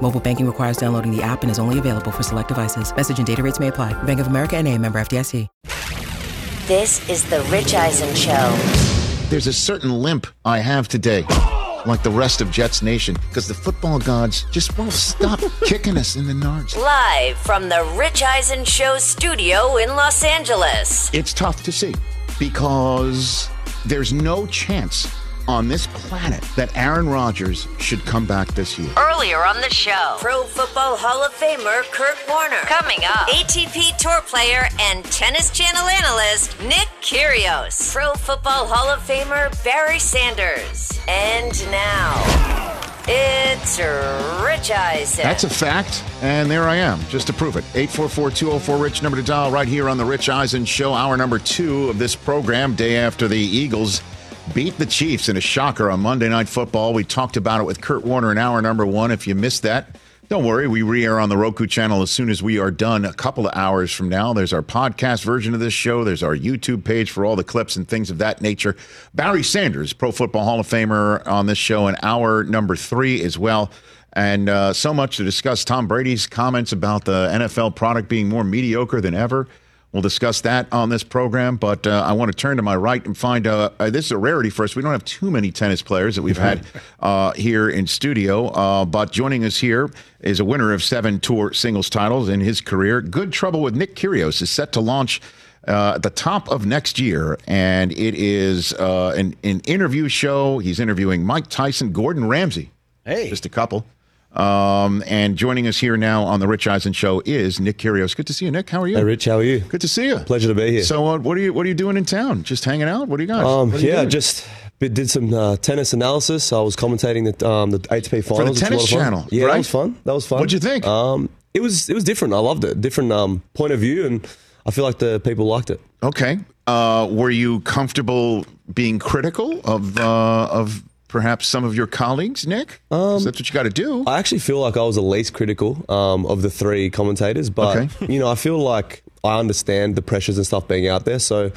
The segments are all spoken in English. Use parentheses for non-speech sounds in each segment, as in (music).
Mobile banking requires downloading the app and is only available for select devices. Message and data rates may apply. Bank of America and a member FDIC. This is the Rich Eisen Show. There's a certain limp I have today, like the rest of Jets Nation, because the football gods just won't stop (laughs) kicking us in the nards. Live from the Rich Eisen Show studio in Los Angeles. It's tough to see because there's no chance on this planet that Aaron Rodgers should come back this year. Earlier on the show, Pro Football Hall of Famer Kurt Warner. Coming up, ATP Tour player and Tennis Channel analyst Nick Kyrgios. Pro Football Hall of Famer Barry Sanders. And now, it's Rich Eisen. That's a fact, and there I am, just to prove it. 844-204-RICH, number to dial right here on the Rich Eisen Show, hour number two of this program, day after the Eagles beat the Chiefs in a shocker on Monday Night Football. We talked about it with Kurt Warner in hour number one. If you missed that, don't worry. We re air on the Roku channel as soon as we are done a couple of hours from now. There's our podcast version of this show. There's our YouTube page for all the clips and things of that nature. Barry Sanders, Pro Football Hall of Famer, on this show in hour number three as well. And uh, so much to discuss. Tom Brady's comments about the NFL product being more mediocre than ever. We'll discuss that on this program, but uh, I want to turn to my right and find uh, uh, this is a rarity for us. We don't have too many tennis players that we've had (laughs) uh, here in studio, uh, but joining us here is a winner of seven tour singles titles in his career. Good Trouble with Nick Kyrgios is set to launch uh, at the top of next year, and it is an, an interview show. He's interviewing Mike Tyson, Gordon Ramsay. Hey. Just a couple. Um, and joining us here now on the Rich Eisen Show is Nick Kyrgios. Good to see you, Nick. How are you? Hey, Rich. How are you? Good to see you. Pleasure to be here. So, uh, what are you what are you doing in town? Just hanging out? What do you got? Um, you yeah, doing? just did some uh, tennis analysis. I was commentating the um, the ATP finals It's a Tennis lot of fun. Channel, Yeah, right? that was fun. That was fun. What'd you think? Um, it was it was different. I loved it. Different um, point of view, and I feel like the people liked it. okay. Uh, were you comfortable being critical of uh, of perhaps some of your colleagues, Nick? 'Cause that's what you got to do. I actually feel like I was the least critical um, of the three commentators, but Okay. you know, I feel like I understand the pressures and stuff being out there. So,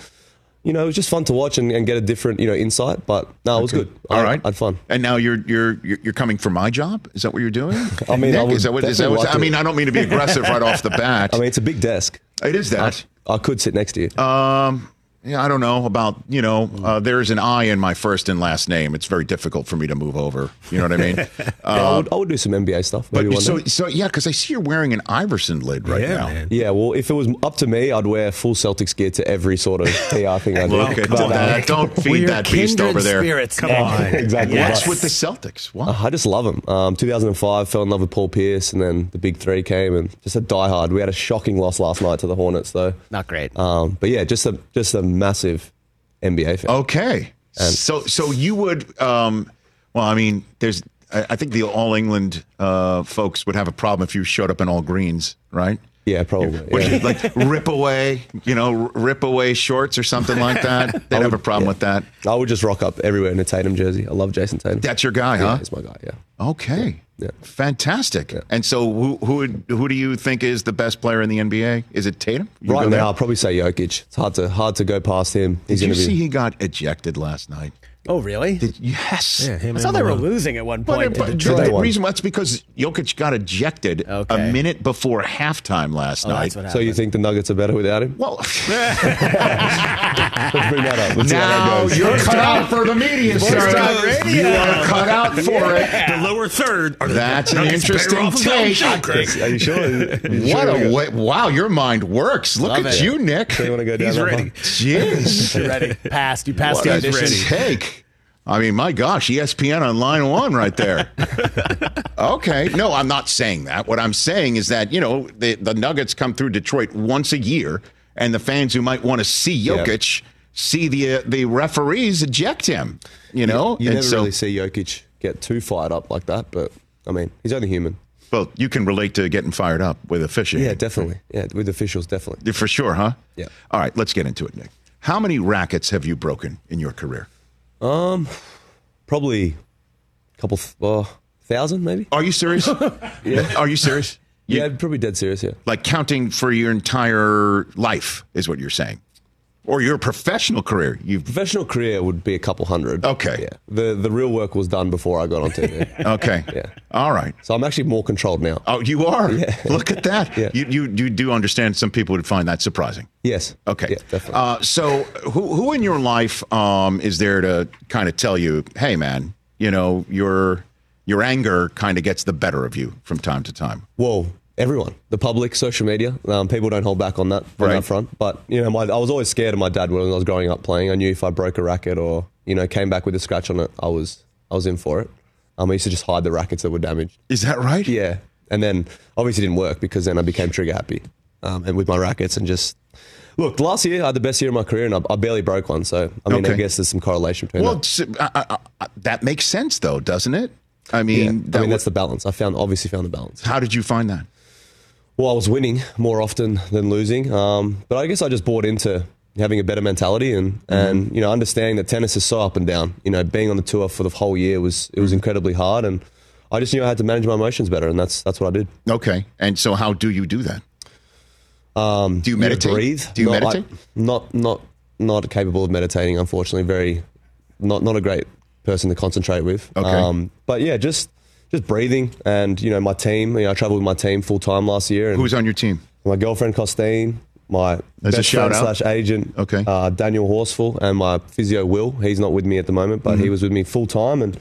you know, it was just fun to watch and, and get a different you know insight. But no, it was good. All I, right, I had fun. And now you're you're you're coming for my job. Is that what you're doing? (laughs) I mean, Nick, I is that what? Is that what like I mean, I don't mean to be aggressive right off the (laughs) bat. I mean, it's a big desk. it is that. I could sit next to you. Um, I don't know about you know. Uh, there's an I in my first and last name. It's very difficult for me to move over. You know what I mean? (laughs) Yeah, I, would, I would do some NBA stuff. But one so day. so yeah, because I see you're wearing an Iverson lid right yeah, now. man. Yeah, well, if it was up to me, I'd wear full Celtics gear to every sort of (laughs) PR thing I do. Look at But, uh, that! Don't feed that beast over there. Spirits. Come on. (laughs) exactly. What's with the Celtics? What? I just love them. Um, 2005, fell in love with Paul Pierce, and then the big three came, and just a diehard. We had a shocking loss last night to the Hornets, though. Not great. Um, but yeah, just a just a massive NBA fan. Okay. so so you would um well I mean there's I, I think the all England uh folks would have a problem if you showed up in all greens, right? Yeah, probably. Would yeah. you like rip away, you know, rip away shorts or something like (laughs) that? They'd have a problem yeah. with that. I would just rock up everywhere in a Tatum jersey. I love Jayson Tatum. That's your guy, yeah, huh? he's my guy. Yeah. Okay. Yeah. Fantastic. And so who who would, who do you think is the best player in the NBA? Is it Tatum? You Right now, there? I'll probably say Jokic. It's hard to hard to go past him. He's Did you to see be. he got ejected last night? Oh, really? Did, yes. yeah, him I and saw they were Malone. losing at one point. but to the, Detroit. the won. reason that's because Jokic got ejected a minute before halftime last Oh, night. So you think the Nuggets are better without him? well, (laughs) Let's bring that up. Let's see that now you're cut out for the media, sir. You are cut out for it. The lower third. Are That's an interesting off without take. Jokic? Are you sure? What a way! Wow, your mind works. Look Love at it. you, Nick. So you want to go down He's ready. Jeez, ready. Passed. You passed what the audition. take. I mean, my gosh, ESPN on line one right there. (laughs) okay. No, I'm not saying that. What I'm saying is that, you know, the, the Nuggets come through Detroit once a year, and the fans who might want to see Jokic see the uh, the referees eject him, you know? You And never so- really see Jokic get too fired up like that, but I mean, he's only human. Well, you can relate to getting fired up with officiating. Yeah, definitely. Yeah, with officials, definitely. For sure, huh? Yeah. All right, let's get into it, Nick. How many rackets have you broken in your career? Probably a couple, th- uh, thousand maybe. Are you serious? (laughs) yeah. Are you serious? You- yeah, probably dead serious. Yeah. Like counting for your entire life is what you're saying, or your professional career. You've Professional career would be a couple hundred. Okay. Yeah. The the real work was done before I got on TV. (laughs) okay. Yeah. All right. so I'm actually more controlled now. Oh, you are. (laughs) Yeah. Look at that. Yeah. You, you you do understand. Some people would find that surprising. Yes. Okay. Yeah, definitely. Uh, so, who who in your life um, is there to kind of tell you, hey, man, you know, your your anger kind of gets the better of you from time to time? Well, everyone, the public, social media, um, people don't hold back on that on Right. that front. But you know, my, I was always scared of my dad when I was growing up playing. I knew if I broke a racket or you know came back with a scratch on it, I was I was in for it. Um, I used to just hide the rackets that were damaged. Is that right? Yeah, and then obviously it didn't work because then I became trigger happy, um, and with my rackets and just. Look, last year I had the best year of my career, and I, I barely broke one. So I mean, Okay. I guess there's some correlation between Well, that. I- I- I- that makes sense, though, doesn't it? I Yeah. mean, I that mean, that's the balance. I found obviously found the balance. how did you find that? Well, I was winning more often than losing, um, but I guess I just bought into having a better mentality and and you know understanding that tennis is so up and down. You know, being on the tour for the whole year was it was incredibly hard, and I just knew I had to manage my emotions better, and that's that's what I did. Okay, and so how do you do that? Um, Do you meditate? breathe. Do you Not meditate? like- not not not capable of meditating. Unfortunately, very not not a great person to concentrate with. Um, Okay. but yeah, just just breathing, and you know my team. You know, I traveled with my team full time last year, and Who's on your team? my girlfriend Costeen, my a best shout friend out? slash agent, Okay. uh, Daniel Horsfall, and my physio Will. He's not with me at the moment, but he Mm-hmm. was with me full time, and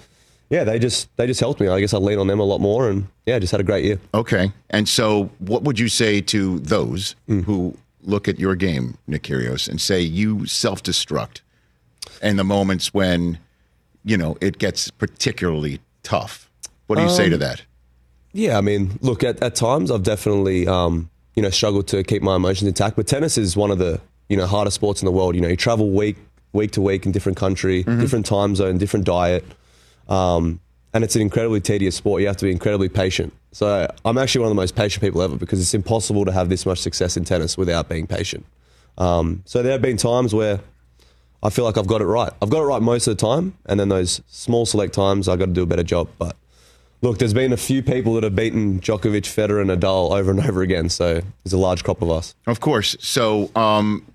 yeah, they just they just helped me. I guess I lean on them a lot more, and yeah, just had a great year. Okay, and so what would you say to those Mm. who look at your game, Nick Kyrgios, and say you self-destruct in the moments when you know it gets particularly tough? What do you say to Um, that? Yeah, I mean, look at at times I've definitely um, you know struggled to keep my emotions intact, but tennis is one of the you know hardest sports in the world. You know, you travel week week to week in different country, Mm-hmm. different time zone, different diet. Um, and it's an incredibly tedious sport. You have to be incredibly patient. So I'm actually one of the most patient people ever because it's impossible to have this much success in tennis without being patient. Um, so there have been times where I feel like I've got it right. I've got it right most of the time, and then those small select times I got to do a better job. But look, there's been a few people that have beaten Djokovic, Federer, and Nadal over and over again. So there's a large crop of us. Of course. So, um,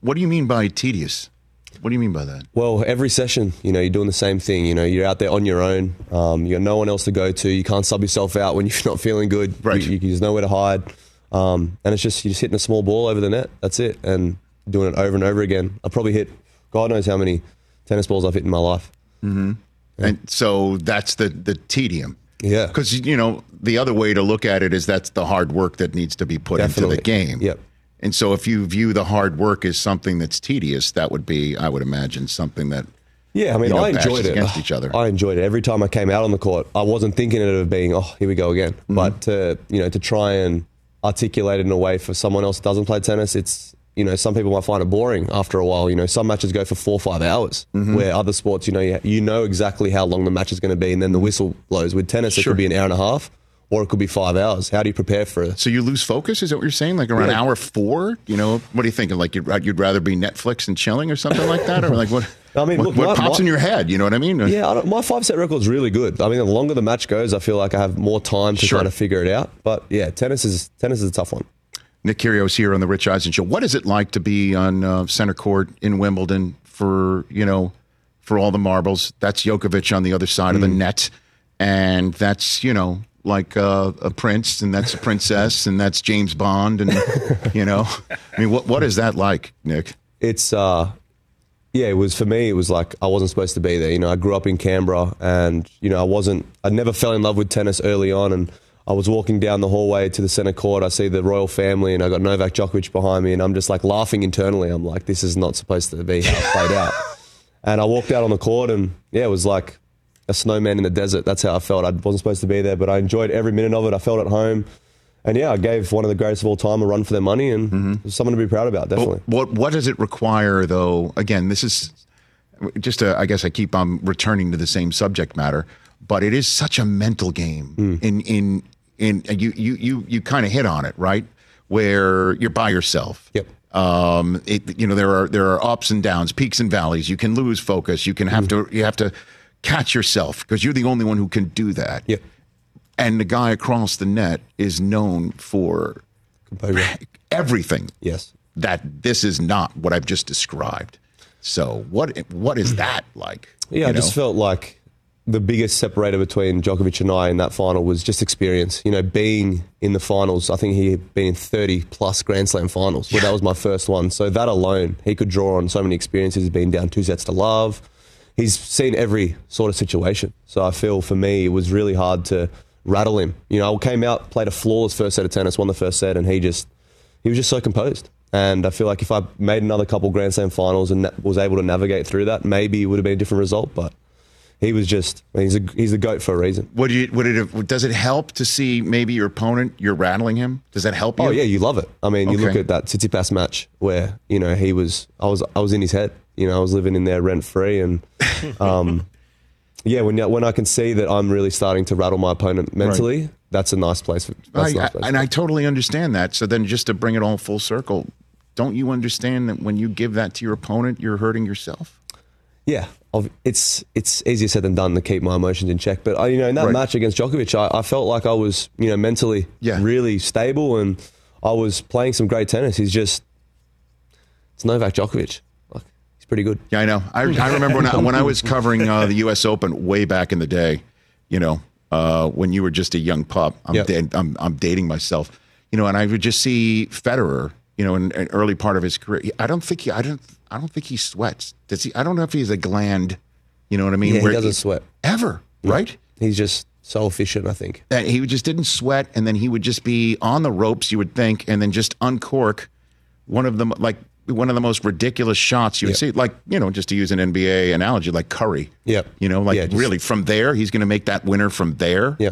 what do you mean by tedious? What do you mean by that? Well, every session, you know, you're doing the same thing. You know, you're out there on your own. Um, you got no one else to go to. You can't sub yourself out when (laughs) you're not feeling good. Right. You, you, there's nowhere to hide. Um, and it's just you're just hitting a small ball over the net. That's it, and doing it over and over again. I probably hit God knows how many tennis balls I've hit in my life. And so that's the the tedium. Yeah. Because you know the other way to look at it is that's the hard work that needs to be put into the game. Yep. And so if you view the hard work as something that's tedious, that would be, I would imagine, something that Yeah, I mean, you know, I enjoyed it. against each other. I enjoyed it every time I came out on the court. I wasn't thinking of it being, oh, here we go again. Mm-hmm. But to you know, to try and articulate it in a way for someone else that doesn't play tennis, it's you know, some people might find it boring after a while. You know, some matches go for four or five hours, Mm-hmm. where other sports, you know, you, you know exactly how long the match is going to be, and then the whistle blows. With tennis, it could be an hour and a half, or it could be five hours. How do you prepare for it? So you lose focus? Is that what you're saying? Like around Yeah. hour four? You know, what are you thinking? Like you'd, you'd rather be Netflix and chilling or something like that? Or like what? (laughs) I mean, what, look, what my- pops my- in your head? You know what I mean? Yeah, I don't, my five set record's really good. I mean, the longer the match goes, I feel like I have more time to Sure. kind of figure it out. But yeah, tennis is tennis is a tough one. Nick Kyrgios here on the Rich Eisen Show. What is it like to be on uh, center court in Wimbledon for you know for all the marbles? That's Djokovic on the other side of the net, and that's you know like uh, a prince, and that's a princess, and that's James Bond, and (laughs) you know, I mean, what what is that like, Nick? it's uh yeah, it was for me. It was like I wasn't supposed to be there. You know, I grew up in Canberra, and you know, I wasn't. I never fell in love with tennis early on, and I was walking down the hallway to the centre court. I see the royal family, and I got Novak Djokovic behind me, and I'm just like laughing internally. I'm like, this is not supposed to be how it played out. (laughs) And I walked out on the court, and yeah, it was like a snowman in the desert. That's how I felt. I wasn't supposed to be there, but I enjoyed every minute of it. I felt at home. And yeah, I gave one of the greatest of all time a run for their money, and it was something to be proud about, definitely. What what does it require though? Again, this is just a, I guess I keep on returning to the same subject matter, but it is such a mental game Hmm. in in in you you you you kind of hit on it, right? Where you're by yourself. Yep. Um, it, you know there are there are ups and downs, peaks and valleys. You can lose focus. You can have Mm-hmm. to you have to catch yourself because you're the only one who can do that. Yep. And the guy across the net is known for Composure. everything Yes. that this is not what I've just described. So what what is that like? Yeah, I just felt like the biggest separator between Djokovic and I in that final was just experience. You know, being in the finals, I think he had been in 30 plus Grand Slam finals. Well, that was my first one. So that alone, he could draw on so many experiences. Been down two sets to love. He's seen every sort of situation. So I feel for me, it was really hard to rattle him. You know, I came out, played a flawless first set of tennis, won the first set, and he just, he was just so composed. And I feel like if I made another couple Grand Slam finals and was able to navigate through that, maybe it would have been a different result. But he was just he's a, he's a goat for a reason. Would you would it does it help to see maybe your opponent you're rattling him? Does that help you? Oh yeah, you love it. I mean, you look at that Tsitsipas match where you know he was, I was, I was in his head. You know, I was living in there rent free, and (laughs) um, yeah, when when I can see that I'm really starting to rattle my opponent mentally, that's a nice place. For, I, nice place and I totally understand that. So then, just to bring it all full circle, don't you understand that when you give that to your opponent, you're hurting yourself? Yeah, it's it's easier said than done to keep my emotions in check. But I, you know, in that Right. match against Djokovic, I, I felt like I was you know mentally Yeah. really stable, and I was playing some great tennis. He's just it's Novak Djokovic. Like he's pretty good. Yeah, I know. I, I remember when I, when I was covering uh, the U.S. Open way back in the day. You know, uh, when you were just a young pup. I'm, Yep. da- I'm I'm dating myself. You know, and I would just see Federer. You know, in an early part of his career, I don't think he. I don't. I don't think he sweats. Does he? I don't know if he's a gland. You know what I mean? Yeah, he doesn't sweat. ever. Right. He's just so efficient. I think. that he just didn't sweat, and then he would just be on the ropes. You would think, and then just uncork one of them, like one of the most ridiculous shots you would Yep. see. Like you know, just to use an NBA analogy, like Curry. Yep. You know, like Yeah, just- really from there, he's going to make that winner from there. Yeah.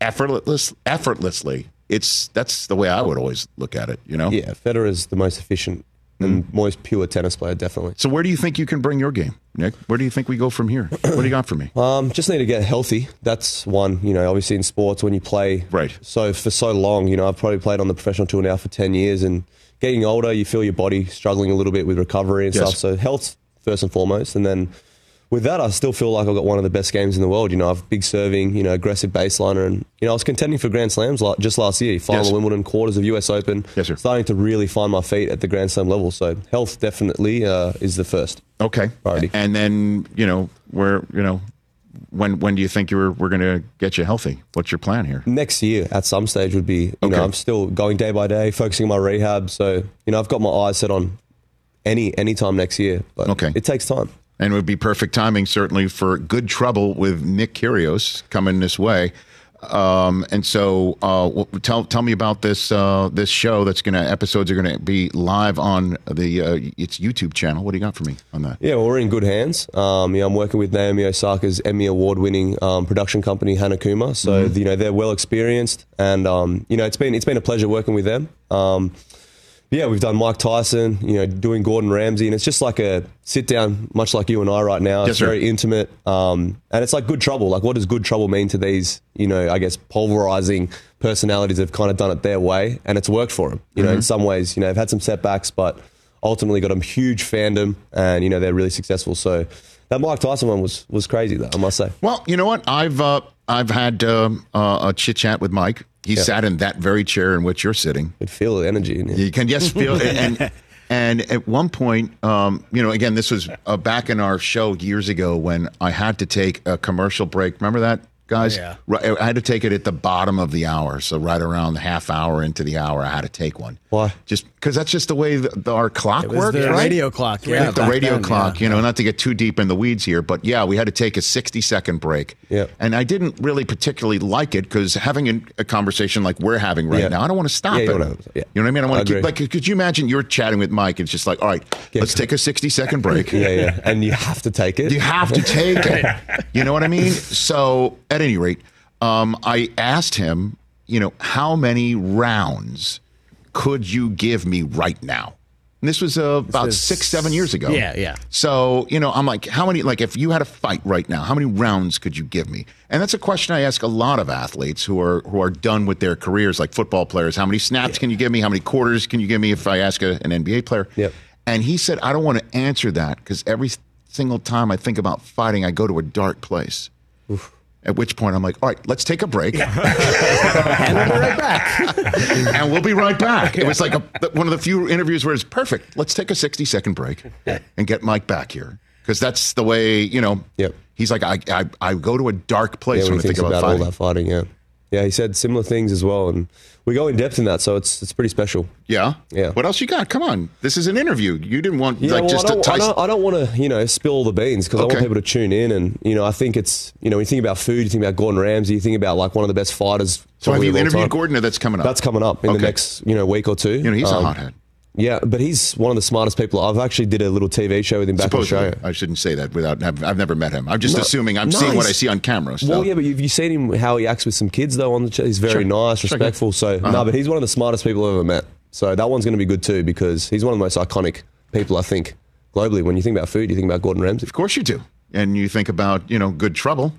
effortless, effortlessly. It's that's the way I would always look at it. You know. Yeah, Federer is the most efficient and most pure tennis player, definitely. So where do you think you can bring your game, Nick? Where do you think we go from here? What do you got for me? Um, just need to get healthy. That's one. You know, obviously in sports when you play Right. so for so long, you know, I've probably played on the professional tour now for ten years, and getting older, you feel your body struggling a little bit with recovery and Yes. stuff. So health first and foremost, and then with that, I still feel like I've got one of the best games in the world. You know, I've big serving, you know, aggressive baseliner, and you know, I was contending for Grand Slams like just last year, final Yes. Wimbledon, quarters of US Open. Yes, sir. Starting to really find my feet at the Grand Slam level. So health definitely uh, is the first. Okay. Alrighty. And then you know where you know when when do you think you're we're going to get you healthy? What's your plan here? next year at some stage would be you Okay. know I'm still going day by day focusing on my rehab so you know I've got my eyes set on any any time next year but Okay. it takes time And it would be perfect timing, certainly, for good trouble with Nick Kyrgios coming this way. Um, and so, uh, tell tell me about this uh, this show that's going to episodes are going to be live on the uh, its YouTube channel. What do you got for me on that? yeah well, we're in good hands um, you know, I'm working with Naomi Osaka's Emmy award winning um, production company Hana Kuma so Mm-hmm. you know they're well experienced and um, you know it's been it's been a pleasure working with them um, yeah, we've done Mike Tyson, you know, doing Gordon Ramsay, and it's just like a sit down, much like you and I right now. Yes, it's sir. very intimate, um, and it's like good trouble. Like, what does good trouble mean to these, you know, I guess pulverizing personalities that have kind of done it their way, and it's worked for them. You know, Mm-hmm. in some ways, you know, they've had some setbacks, but ultimately got a huge fandom, and you know, they're really successful. So that Mike Tyson one was was crazy, though I must say. Well, you know what? I've uh, I've had um, uh, a chit chat with Mike. He Yeah. sat in that very chair in which you're sitting. Could feel the energy in. You can yes feel it. And (laughs) and at one point, um, you know, again, this was uh, back in our show years ago when I had to take a commercial break. Remember that, guys? Yeah. Right, I had to take it at the bottom of the hour, so right around the half hour into the hour, I had to take one. Why? Just because that's just the way the, the, our clock It was works, the right? radio clock, yeah, Like the radio then, clock. yeah. You know, not to get too deep in the weeds here, but yeah, we had to take a sixty-second break. Yeah. And I didn't really particularly like it because having a, a conversation like we're having right Yeah. now, I don't want to stop Yeah, it. yeah. You know what I mean? I want to keep like. Could you imagine you're chatting with Mike? It's just like, all right, let's take a sixty-second break. (laughs) Yeah, yeah, and you have to take it. You have to take it. (laughs) You know what I mean? So, at any rate, um, I asked him, you know, how many rounds could you give me right now? And this was uh, about was- six, seven years ago. Yeah, yeah. So, you know, I'm like, how many, like, if you had a fight right now, how many rounds could you give me? And that's a question I ask a lot of athletes who are who are done with their careers, like football players. How many snaps can you give me? How many quarters can you give me if I ask a, an NBA player? Yep. And he said, I don't want to answer that because every single time I think about fighting, I go to a dark place. At which point I'm like, all right, let's take a break. (laughs) And we'll be right back. (laughs) and we'll be right back. It was like a, one of the few interviews where it's perfect. Let's take a 60 second break and get Mike back here. Because that's the way, you know, Yep. he's like, I, I, I go to a dark place Yeah, when when I think thinks about, about, all fighting. that fighting. Yeah, yeah. He said similar things as well, and we go in depth in that, so it's it's pretty special. Yeah? Yeah. What else you got? Come on. This is an interview. You didn't want Yeah, like well, just I a don't, I don't, I don't want to, you know, spill the beans because I want people to tune in. And you know, I think it's, you know, when you think about food, you think about Gordon Ramsay, you think about like one of the best fighters. So have you interviewed time. Gordon or that's coming up? That's coming up in Okay. the next, you know, week or two. You know, he's a Um, hothead. Yeah, but he's one of the smartest people. I've actually did a little TV show with him back in Supposedly. Australia. I shouldn't say that without, I've, I've never met him. I'm just No, assuming I'm no, seeing what I see on camera. So. Well, yeah, but you've you seen him how he acts with some kids though on the. He's very Sure. nice, Sure, respectful. So Uh-huh. no, but he's one of the smartest people I've ever met. So that one's going to be good too because he's one of the most iconic people I think globally. When you think about food, you think about Gordon Ramsay. Of course you do. And you think about, you know, good trouble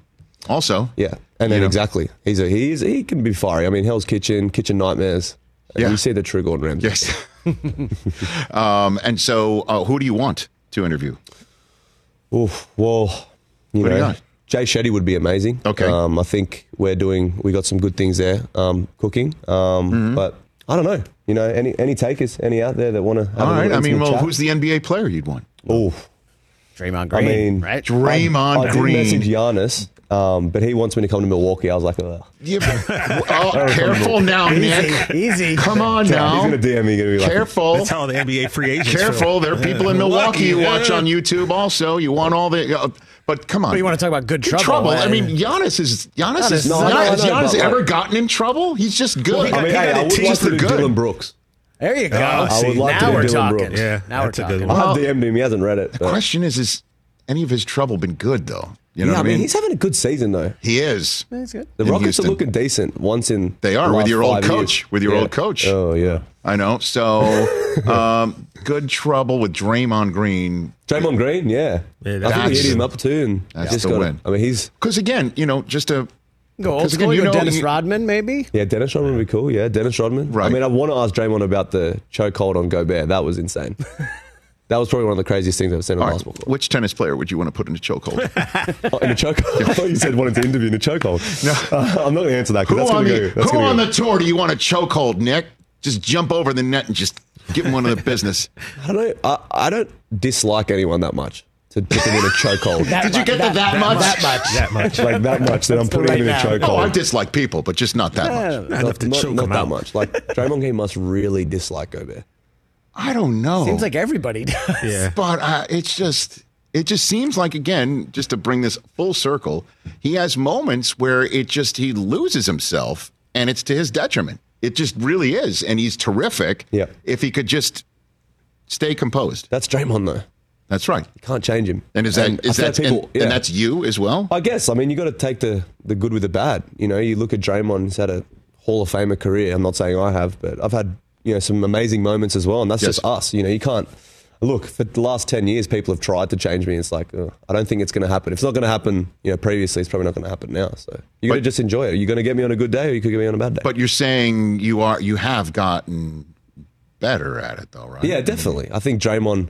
also. Yeah, and then know? exactly, he's a he's he can be fiery. I mean, Hell's Kitchen, Kitchen Nightmares. Yeah. you see the true Gordon Ramsay. Yes. (laughs) (laughs) um, and so, uh, who do you want to interview? Oof, well, you know? Jay Shetty would be amazing. Okay. Um, I think we're doing we got some good things there um, cooking. Um, Mm-hmm. But I don't know. You know, any any takers, any out there that want to All right. I mean, well, chat? who's the NBA player you'd want? Oof. Draymond Green, I mean, right? Draymond I did Green. message Giannis, um, but he wants me to come to Milwaukee. I was like, Ugh. Yeah, but- (laughs) oh, careful now, Nick. Easy. Come on He's now. gonna DM me. Gonna be like, Careful. That's how the NBA free agents. Careful. There are people in Milwaukee you watch on YouTube also. You want all the. Uh, but come on. But you want to talk about good Good trouble? I mean, Giannis is Giannis is No, Giannis, I know, I has Giannis ever gotten in trouble? He's just good. I mean, hey, I would like just to the do good. Dillon Brooks. There you go. I would like to now do we're Dillon talking. Brooks. Yeah, now we're that's talking. I one. have DM'd him. He hasn't read it. The but- question is, is any of his trouble been good though? You know yeah, what I mean, he's having a good season though. he is. That's good. The in Rockets Houston. are looking decent once in. They are, the with your old coach, years. with your Yeah. old coach. Oh yeah, I know. So, (laughs) um, good trouble with Draymond Green. Draymond Green. Yeah, Yeah, I think that's- we hit him up too, and that's just the got win. I mean, he's Because again, you know, just a Go old 'Cause again, school. you You know- Dennis you- Rodman, maybe. yeah. Dennis Rodman would be cool. Yeah, Dennis Rodman. Right. I mean, I want to ask Draymond about the chokehold on Gobert. That was insane. (laughs) that was probably one of the craziest things I've ever seen in all right, basketball. court. which tennis player would you want to put in a chokehold? (laughs) Oh, in a chokehold. I thought you said wanted to interview in a chokehold. No, (laughs) uh, I'm not going to answer that. who that's on the go, that's Who gonna on go- the tour do you want a chokehold, Nick? Just jump over the net and just give him one of the business. I don't. I, I don't dislike anyone that much to put them in a (laughs) chokehold. Did you get to that, much? That much. that much. like that much that I'm the putting right him in a now. chokehold. Oh, I dislike people, but just not that much. Not enough to not, choke not him that out. much. Like Draymond Green must really dislike Gobert. I don't know. Seems like everybody does. Yeah. but uh, it's just it just seems like again just to bring this full circle he has moments where it just he loses himself and it's to his detriment it just really is and he's terrific Yeah. if he could just stay composed That's Draymond though. That's right You can't change him. and is that I is that people- and, yeah. and that's you as well I guess. I mean, you got to take the the good with the bad. You know, you look at Draymond. He's had a Hall of Famer career. I'm not saying I have, but I've had you know some amazing moments as well, and that's Yes. just us. You know, you can't. Look, for the last 10 years, people have tried to change me. It's like, oh, I don't think it's going to happen. If it's not going to happen, you know, previously, it's probably not going to happen now. So you got to just enjoy it. You're going to get me on a good day or you could get me on a bad day. but you're saying you are you have gotten better at it though right Yeah, definitely. I think Draymond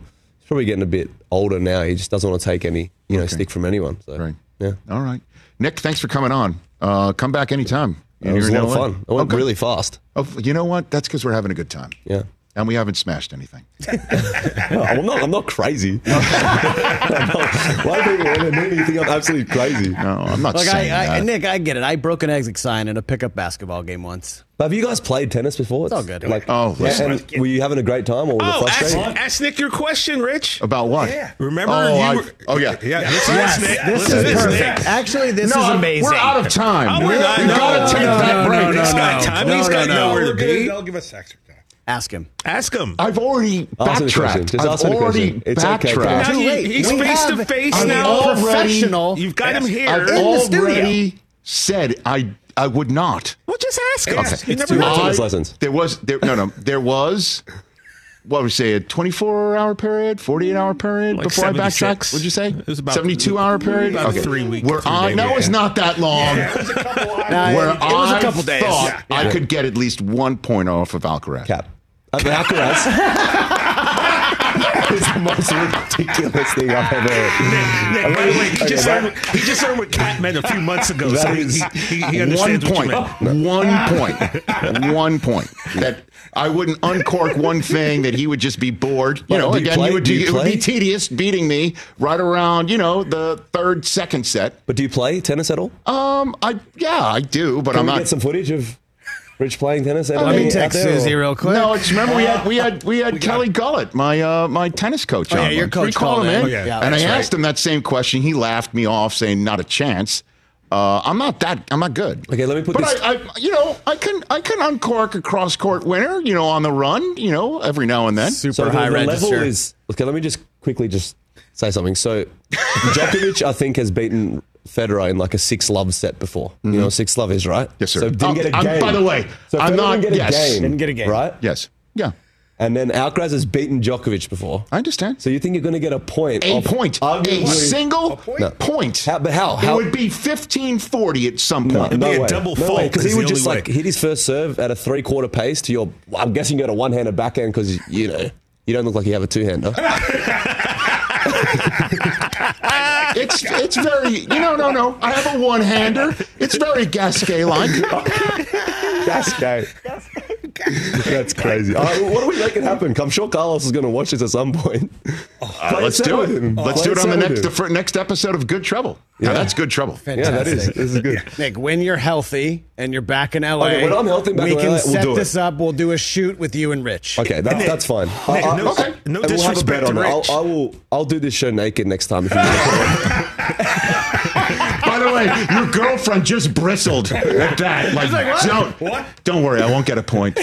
probably getting a bit older now. He just doesn't want to take any, you know, stick from anyone. So, right yeah. all right nick thanks for coming on uh, come back anytime It was a You're lot of fun. It went Okay. really fast. Oh, you know what? That's because we're having a good time. Yeah. And we haven't smashed anything. (laughs) No, I'm not. I'm not crazy. (laughs) I'm not- Why do people when you think I'm absolutely crazy? No, I'm not Look, saying I, I, that. Nick, I get it. I broke an exit sign in a pickup basketball game once. But have you guys played tennis before? It's all good. Like, Oh, yeah, and were you having a great time or was Oh, it ask, frustrating? ask Nick your question, Rich. About what? Yeah. Remember Oh, you I- were, oh, yeah. Yeah, listen Yes, to this, Nick. this Listen is this, perfect. Nick. Actually, this no, is amazing. we're out of time. Oh, we're not. We've No, got to take no, that no, break. no, He's no, got time. no, He's no, got no. nowhere to be. They'll give us extra time. Ask him. Ask him. I've already Ask me the question. backtracked. Just I've ask me the already question. It's okay, backtracked. Now Too he- late. he's We face have to face an now. already- professional. You've got him here. I've In the already said I I would not. well, just ask him. Okay. It's never two know. lessons. There was there no no there was what would we say, a 24 hour period, 48 hour period Like before I 76. backtrack? Would you say? It was about- 72 hour period? about a three weeks. Where three I, day no, week, it's yeah. not that long. Nah, Where it, it was I a couple days. thought Yeah. I could get at least one point off of Alcaraz. Cap. The Alcaraz (laughs) is the most ridiculous thing I've ever heard. Nick, by the way, he just, Okay, learned, he just learned what cat meant a few months ago. That so he, he, he One understands you point. One point. One point. That I wouldn't uncork one thing that he would just be bored. You Well, know, do you again, play? would Do you it would be tedious beating me right around, you know, the third, second set. But do you play tennis at all? Um, I yeah, I do, but Can I'm we not. get some footage of Rich playing tennis? Let me out text there, Susie real quick. no, it's remember we had we had we had Kelly Gullett, my uh, my tennis coach. Oh, on yeah, your once. coach Recall called him in. in, Oh, yeah. Yeah, and I that's asked him that same question. He laughed me off, saying not a chance. Uh, I'm not that. I'm not good. Okay, let me put but this- I, I, you know, I can I can uncork a cross court winner, you know, on the run, you know, every now and then. Super So the, high the register. level is okay. Let me just quickly just say something. So Djokovic, I think, has beaten Federer in like a six love set before. You know, what six love is right. Yes, sir. So didn't Oh, get a I'm- game. by the way, so I'm Federer not- didn't get a yes. game. Didn't get a game. right? Yes. Yeah. And then Alcaraz has beaten Djokovic before. I understand. So you think you're going to get a point? a off point, a arguably- single No. point. How- but how? It How- would be 15-40 at some No, point. no be a way. double no fault, because he would just only like hit his first serve at a three quarter pace to your. I'm guessing you got a one handed backhand because you know you don't look like you have a two (laughs) It's it's very you know no no. I have a one hander. It's very Gasquet like. Gay. (laughs) That's crazy. All right, well, what do we make it happen? I'm sure Carlos is going to watch this at some point. Oh, Play Let's do it. him. Let's Play do it on the next the fir- next episode of Good Trouble. Now that's Good Trouble. Yeah, that is. Fantastic. This is good. Nick, when you're healthy and you're back in LA, Okay, when I'm healthy back we can LA, we'll set do it. this up. We'll do a shoot with you and Rich. Okay, that, Nick, that's fine. Nick, I- I- no- okay. no and we'll have a bet disrespect to it. I'll, Rich. I will. I'll do this show naked next time. If you want. By (laughs) the way, your girlfriend just bristled at that. Like, don't What? don't worry, I won't get a point.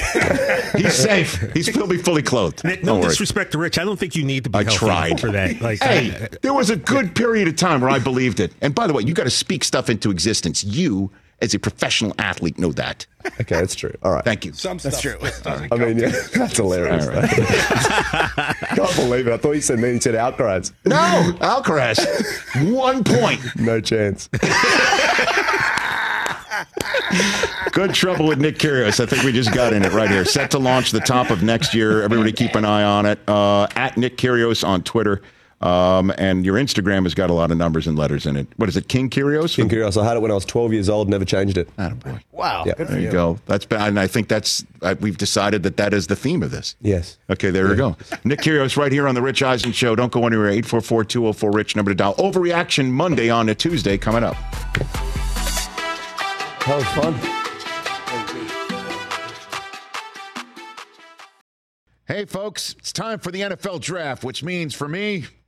He's safe. He's he'll be fully clothed. No disrespect to Rich. I don't think you need to be I tried. for that. Like, Hey, I- there was a good period of time where I believed it. And by the way, you got to speak stuff into existence. You, as a professional athlete, know that. okay, that's true. All right. Thank you. That's true. I mean, yeah, (laughs) that's hilarious. (laughs) Can't believe it. I thought you said me. You said Alcaraz. No, (laughs) Alcaraz, one point. No chance. Good trouble with Nick Kyrgios. I think we just got in it right here. Set to launch the top of next year. Everybody keep an eye on it. Uh, at Nick Kyrgios on Twitter. Um, and your Instagram has got a lot of numbers and letters in it. What is it, King Kyrgios? King Kyrgios. I had it when I was 12 years old. Never changed it. Attaboy. Wow. Yeah. There you go. That's been, and I think that's uh, we've decided that that is the theme of this. Yes. Okay, there we go. Nick Kyrgios right here on the Rich Eisen Show. Don't go anywhere. 844-204 Rich number to dial. Overreaction Monday on a Tuesday coming up. That was fun. Hey, folks, it's time for the NFL draft, which means for me,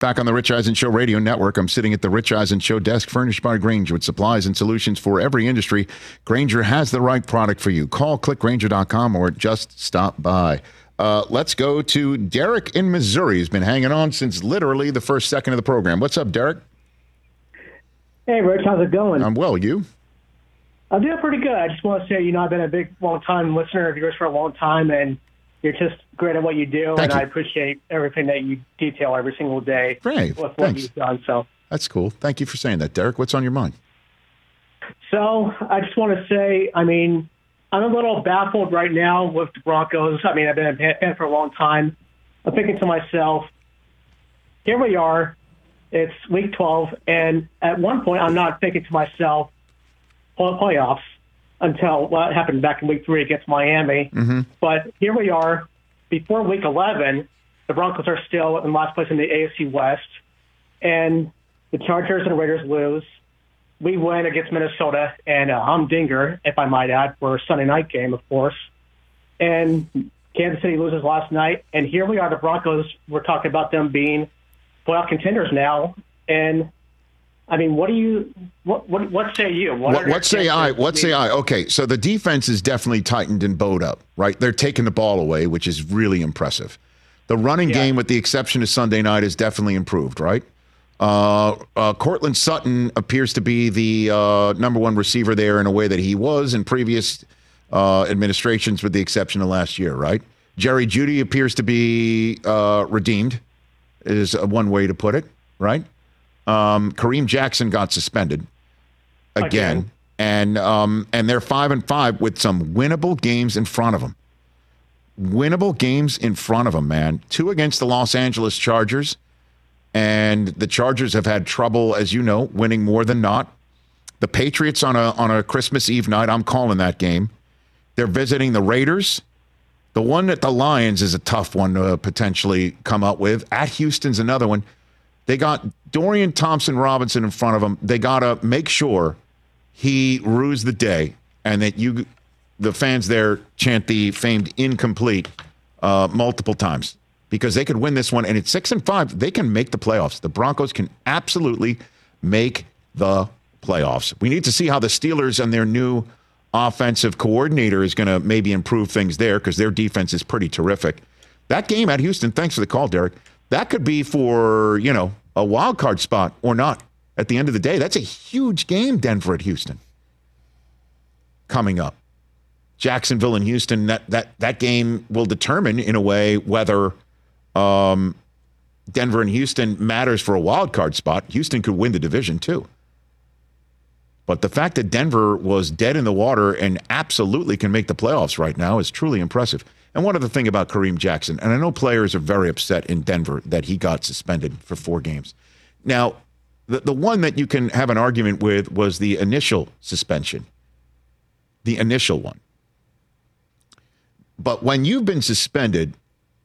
Back on the Rich Eisen Show radio network, I'm sitting at the Rich Eisen Show desk furnished by Grainger with supplies and solutions for every industry. Grainger has the right product for you. Call clickgrainger.com or just stop by. Uh, let's go to Derek in Missouri. He's been hanging on since literally the first second of the program. What's up, Derek? Hey, Rich, how's it going? I'm well. You? I'm doing pretty good. I just want to say, you know, I've been a big, long time listener of yours for a long time, and you're just great at what you do, Thank and you. I appreciate everything that you detail every single day Great. with what Thanks. you've done. So, That's cool. Thank you for saying that, Derek. What's on your mind? so I just want to say, I mean, I'm a little baffled right now with the Broncos. I mean, I've been a fan for a long time. I'm thinking to myself, here we are. It's week 12, and at one point, I'm not thinking to myself, play- playoffs until what happened back in week three against Miami. Mm-hmm. But here we are, before week 11, the Broncos are still in last place in the AFC West, and the Chargers and Raiders lose. We win against Minnesota and a humdinger, if I might add, for a Sunday night game, of course. And Kansas City loses last night, and here we are, the Broncos. We're talking about them being playoff contenders now, and I mean, what do you what what, what say you? What, What, what say I? What say I? Okay, so the defense is definitely tightened and bowed up, right? They're taking the ball away, which is really impressive. The running Yeah. game, with the exception of Sunday night, is definitely improved, right? Uh, uh, Courtland Sutton appears to be the uh, number one receiver there in a way that he was in previous uh, administrations, with the exception of last year, right? Jerry Jeudy appears to be uh, redeemed, is one way to put it, right? Um, Kareem Jackson got suspended again, Again. and um, and they're five and five with some winnable games in front of them. Winnable games in front of them, man. Two against the Los Angeles Chargers, and the Chargers have had trouble, as you know, winning more than not. The Patriots on a on a Christmas Eve night. I'm calling that game. They're visiting the Raiders. The one at the Lions is a tough one to potentially come up with. At Houston's another one. They got Dorian Thompson Robinson in front of them. They got to make sure he rues the day and that you, the fans there, chant the famed incomplete uh, multiple times because they could win this one. And it's six and five. They can make the playoffs. The Broncos can absolutely make the playoffs. We need to see how the Steelers and their new offensive coordinator is going to maybe improve things there because their defense is pretty terrific. That game at Houston, thanks for the call, Derek. That could be for, you know, a wild card spot or not. At the end of the day, that's a huge game, Denver at Houston. Coming up. Jacksonville and Houston, that that that game will determine in a way whether um, Denver and Houston matters for a wild card spot. Houston could win the division too. But the fact that Denver was dead in the water and absolutely can make the playoffs right now is truly impressive. And one other thing about Kareem Jackson, and I know players are very upset in Denver that he got suspended for four games. Now, the, the one that you can have an argument with was the initial suspension, the initial one. But when you've been suspended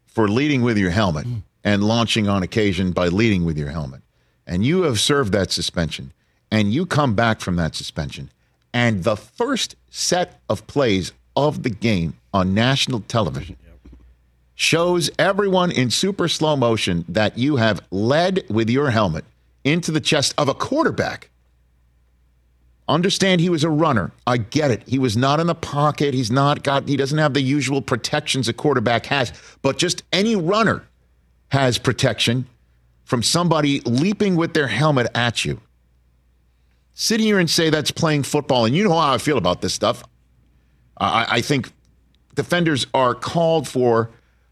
for leading with your helmet hmm. and launching on occasion by leading with your helmet, and you have served that suspension, and you come back from that suspension, and the first set of plays of the game on national television (laughs) shows everyone in super slow motion that you have led with your helmet into the chest of a quarterback. Understand he was a runner. I get it. He was not in the pocket. He's not got he doesn't have the usual protections a quarterback has, but just any runner has protection from somebody leaping with their helmet at you. Sit here and say that's playing football, and you know how I feel about this stuff. I, I think defenders are called for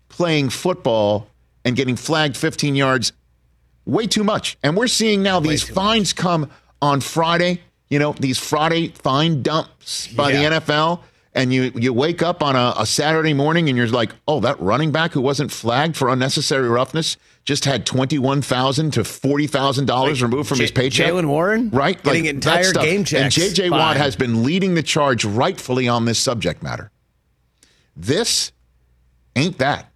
playing football and getting flagged 15 yards way too much. And we're seeing now these fines come on Friday. You know, these Friday fine dumps by Yeah. the NFL. And you, you wake up on a, a Saturday morning and you're like, oh, that running back who wasn't flagged for unnecessary roughness just had 21,000 to $40,000 removed from J- his paycheck. Jaylen Warren? Right? Getting that entire game checks. And J.J. Watt has been leading the charge rightfully on this subject matter. This ain't that.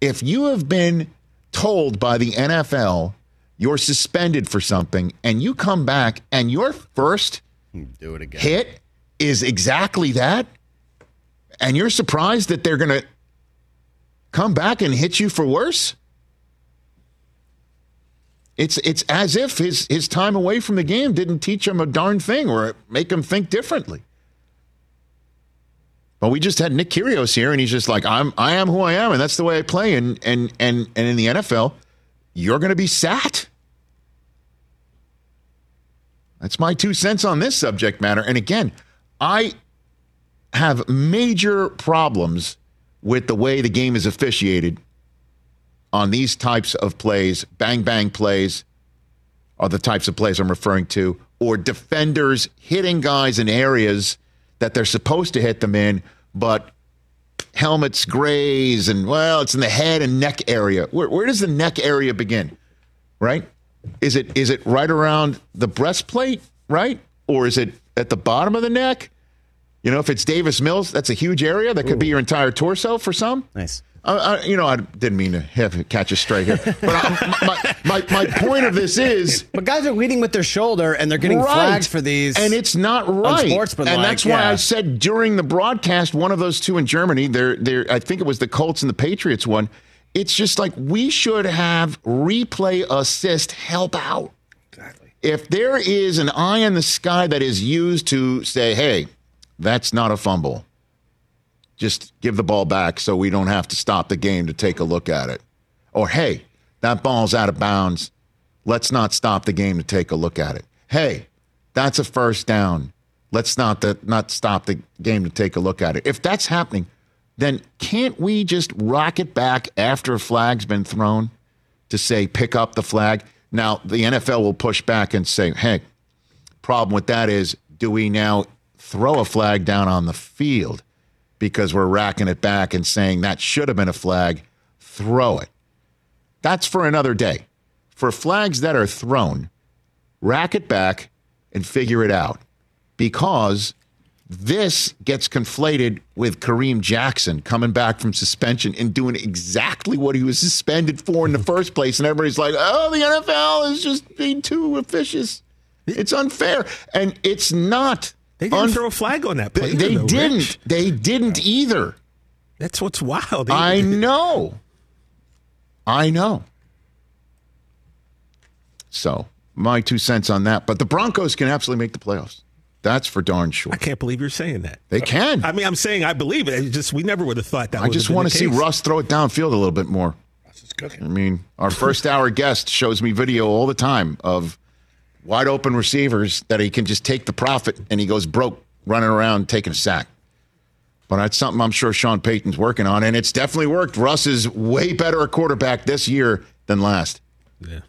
If you have been told by the NFL you're suspended for something and you come back and your first hmm, Do it again. hit is exactly that, and you're surprised that they're going to come back and hit you for worse? It's it's as if his his time away from the game didn't teach him a darn thing or make him think differently. But we just had Nick Kyrgios here, and he's just like, "I'm I am who I am, and that's the way I play." And and and and in the NFL, you're going to be sat. That's my two cents on this subject matter. And again, I have major problems with the way the game is officiated on these types of plays, bang bang plays are the types of plays I'm referring to, or defenders hitting guys in areas that they're supposed to hit them in, but helmets graze and well, it's in the head and neck area. Where, where does the neck area begin? Right? Is it is it right around the breastplate, right? Or is it at the bottom of the neck? You know, if it's Davis Mills, that's a huge area. That could be your entire torso for some. Nice. I, you know, I didn't mean to have catch a straight here, but I, my, my my point of this is But guys are leading with their shoulder and they're getting right. flags for these. and it's not right. and that's why yeah. I said during the broadcast, one of those two in Germany, there, there, I think it was the Colts and the Patriots one. It's just like we should have replay assist help out. Exactly. If there is an eye in the sky that is used to say, "Hey, that's not a fumble," just give the ball back so we don't have to stop the game to take a look at it. Or, hey, that ball's out of bounds. Let's not stop the game to take a look at it. Hey, that's a first down. Let's not the, not stop the game to take a look at it. If that's happening, then can't we just rock it back after a flag's been thrown to say pick up the flag? Now the NFL will push back and say, "Hey, problem with that is do we now throw a flag down on the field because we're racking it back and saying that should have been a flag? Throw it." That's for another day. For flags that are thrown, rack it back and figure it out because this gets conflated with Kareem Jackson coming back from suspension and doing exactly what he was suspended for in the (laughs) first place. And everybody's like, oh, the NFL is just being too officious. It's unfair. And it's not. They didn't un- throw a flag on that play. They, they though, didn't. Rich. They didn't either. That's what's wild. They- I know. I know. So, my two cents on that. But the Broncos can absolutely make the playoffs. That's for darn sure. I can't believe you're saying that. They can. I mean, I'm saying I believe it. It's just we never would have thought that. I just want to see Russ throw it downfield a little bit more. Russ is cooking. I mean, our first hour guest shows me video all the time of wide open receivers that he can just take the profit and he goes broke running around taking a sack. But that's something I'm sure Sean Payton's working on, and it's definitely worked. Russ is way better a quarterback this year than last. Yeah.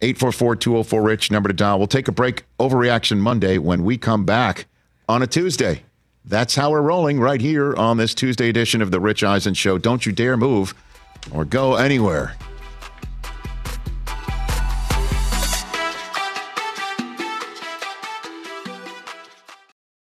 844 204 Rich, number to dial. We'll take a break. Overreaction Monday when we come back on a Tuesday. That's how we're rolling right here on this Tuesday edition of the Rich Eisen Show. Don't you dare move or go anywhere.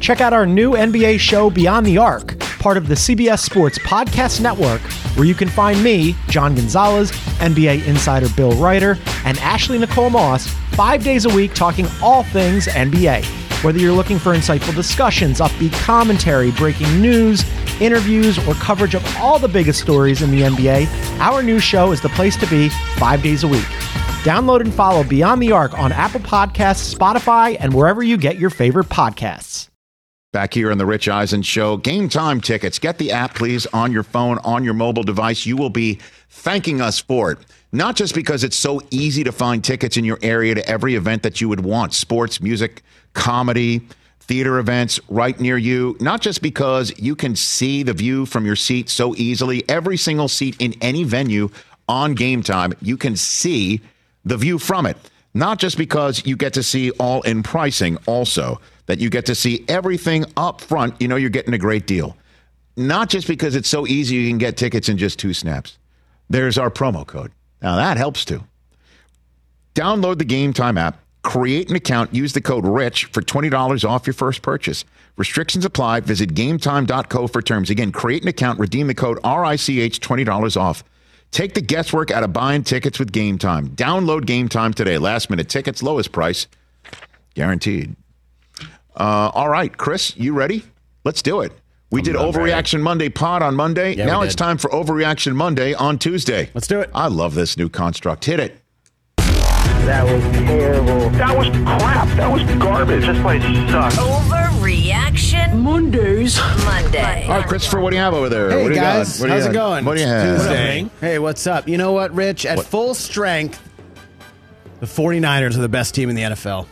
Check out our new NBA show, Beyond the Arc, part of the CBS Sports Podcast Network, where you can find me, John Gonzalez, NBA insider Bill Reiter, and Ashley Nicole Moss five days a week talking all things NBA. Whether you're looking for insightful discussions, upbeat commentary, breaking news, interviews, or coverage of all the biggest stories in the NBA, our new show is the place to be five days a week. Download and follow Beyond the Arc on Apple Podcasts, Spotify, and wherever you get your favorite podcasts. Back here on the Rich Eisen Show, game time tickets. Get the app, please, on your phone, on your mobile device. You will be thanking us for it. Not just because it's so easy to find tickets in your area to every event that you would want sports, music, comedy, theater events right near you. Not just because you can see the view from your seat so easily. Every single seat in any venue on game time, you can see the view from it. Not just because you get to see all in pricing, also, that you get to see everything up front. You know, you're getting a great deal. Not just because it's so easy you can get tickets in just two snaps. There's our promo code. Now, that helps too. Download the Game Time app, create an account, use the code RICH for $20 off your first purchase. Restrictions apply. Visit gametime.co for terms. Again, create an account, redeem the code RICH, $20 off. Take the guesswork out of buying tickets with Game Time. Download Game Time today. Last minute tickets, lowest price, guaranteed. Uh, all right, Chris, you ready? Let's do it. We did Overreaction Monday pod on Monday. Yeah, now it's time for Overreaction Monday on Tuesday. Let's do it. I love this new construct. Hit it. That was terrible. That was crap. That was garbage. This place sucks. Overreaction Mondays. Monday. All right, Christopher, what do you have over there? Hey what do you guys, got? What do you how's it got? going? What do you It's have? Tuesday. Hey, what's up? You know what, Rich? At What? full strength, the 49ers are the best team in the NFL.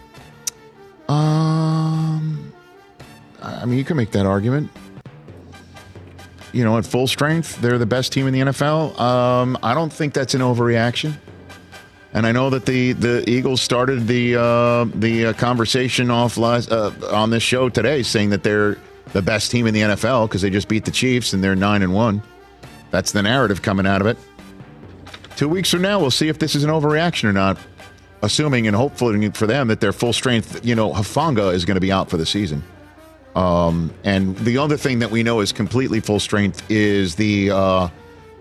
Um, I mean, you can make that argument. You know, at full strength, they're the best team in the NFL. Um, I don't think that's an overreaction. And I know that the, the Eagles started the uh, the uh, conversation off last, uh, on this show today, saying that they're the best team in the NFL because they just beat the Chiefs and they're nine and one. That's the narrative coming out of it. Two weeks from now, we'll see if this is an overreaction or not. Assuming and hopefully for them that they're full strength. You know, Hufanga is going to be out for the season. Um, and the other thing that we know is completely full strength is the uh,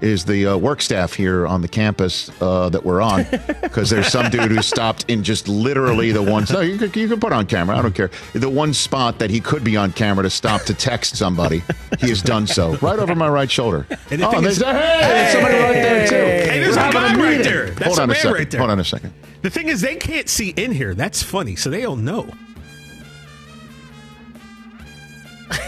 is the uh, work staff here on the campus uh, that we're on (laughs) because there's some dude who stopped in just literally the one. No, you can, you can put on camera. I don't care. The one spot that he could be on camera to stop to text somebody, he has done so right over my right shoulder. And the oh, thing there's, is- hey, there's somebody right there too. Hey, there's a having guy right there. That's Hold a on a second. right there. Hold on a second. The thing is, they can't see in here. That's funny. So they don't know. (laughs)